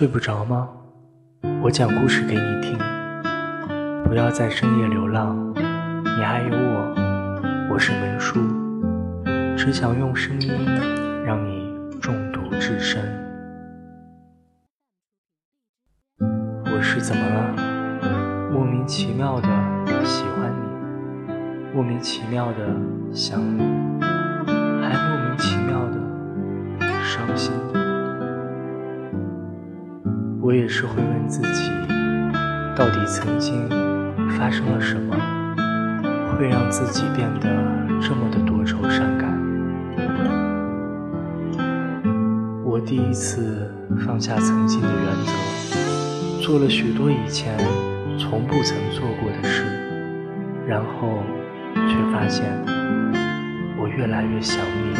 睡不着吗？我讲故事给你听。不要在深夜流浪，你还有我，我是门叔，只想用声音让你中毒至深。我是怎么了？莫名其妙的喜欢你，莫名其妙的想你，还莫名其妙的伤心。我也是会问自己，到底曾经发生了什么，会让自己变得这么的多愁善感？我第一次放下曾经的原则，做了许多以前从不曾做过的事，然后却发现，我越来越想你，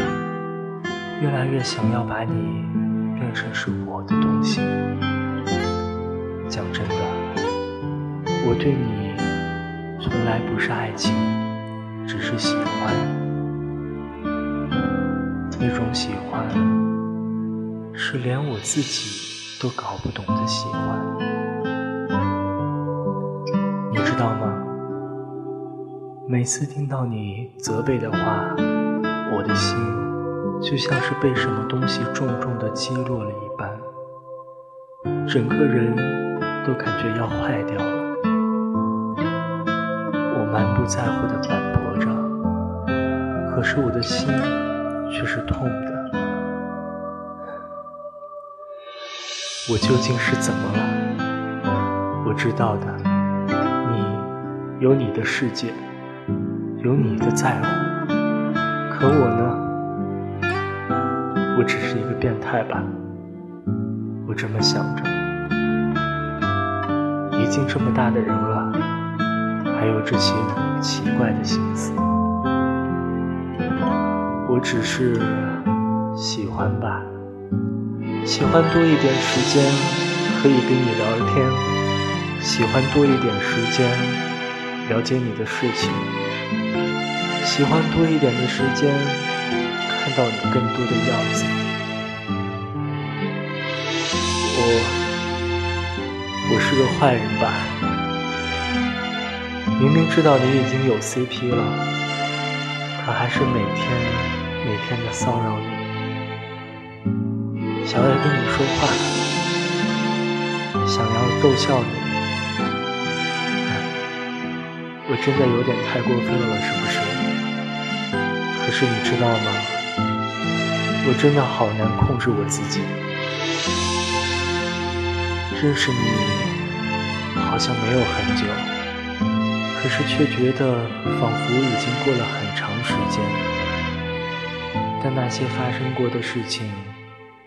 越来越想要把你变成是我的东西。讲真的，我对你从来不是爱情，只是喜欢。那种喜欢，是连我自己都搞不懂的喜欢。你知道吗？每次听到你责备的话，我的心就像是被什么东西重重的击落了一般，整个人。都感觉要坏掉了，我满不在乎的反驳着，可是我的心却是痛的。我究竟是怎么了？我知道的，你有你的世界，有你的在乎，可我呢？我只是一个变态吧？我这么想着。已经这么大的人了，还有这些奇怪的心思。我只是喜欢吧，喜欢多一点时间可以跟你聊天，喜欢多一点时间了解你的事情，喜欢多一点的时间看到你更多的样子。我是个坏人吧？明明知道你已经有 CP 了，可还是每天每天的骚扰你，想要跟你说话，想要逗笑你。我真的有点太过分了，是不是？可是你知道吗？我真的好难控制我自己。认识你好像没有很久，可是却觉得仿佛已经过了很长时间。但那些发生过的事情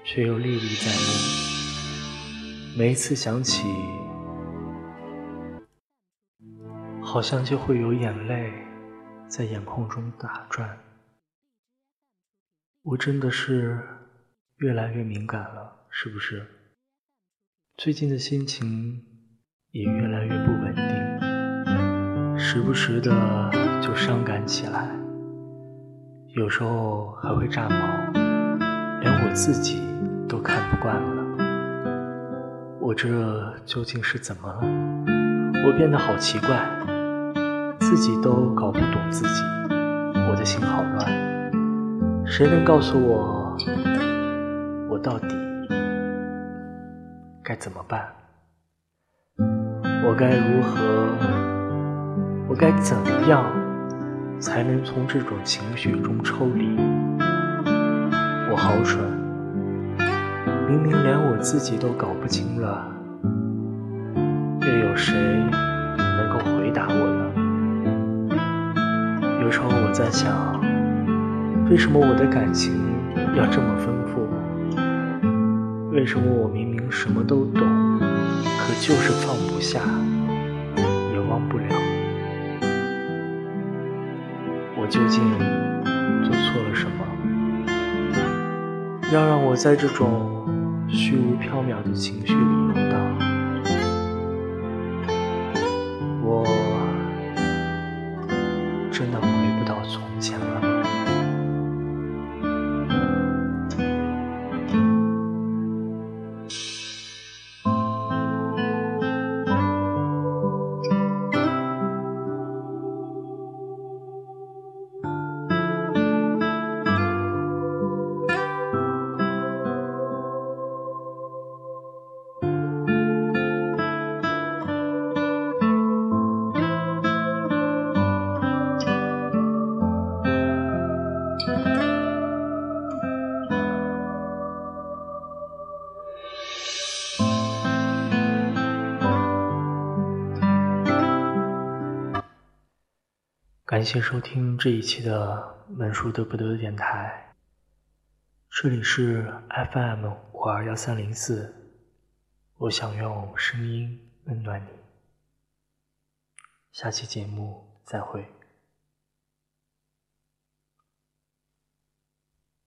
却又历历在目，每一次想起，好像就会有眼泪在眼眶中打转。我真的是越来越敏感了，是不是？最近的心情也越来越不稳定，时不时的就伤感起来，有时候还会炸毛，连我自己都看不惯了。我这究竟是怎么了？我变得好奇怪，自己都搞不懂自己，我的心好乱。谁能告诉我，我到底？该怎么办？我该如何？我该怎样才能从这种情绪中抽离？我好蠢，明明连我自己都搞不清了，又有谁能够回答我呢？有时候我在想，为什么我的感情要这么丰富？为什么我明明什么都懂，可就是放不下，也忘不了？我究竟做错了什么，要让我在这种虚无缥缈的情绪里感谢收听这一期的文书得不得电台，这里是 FM 五二幺三零四，我想用声音温暖你。下期节目再会。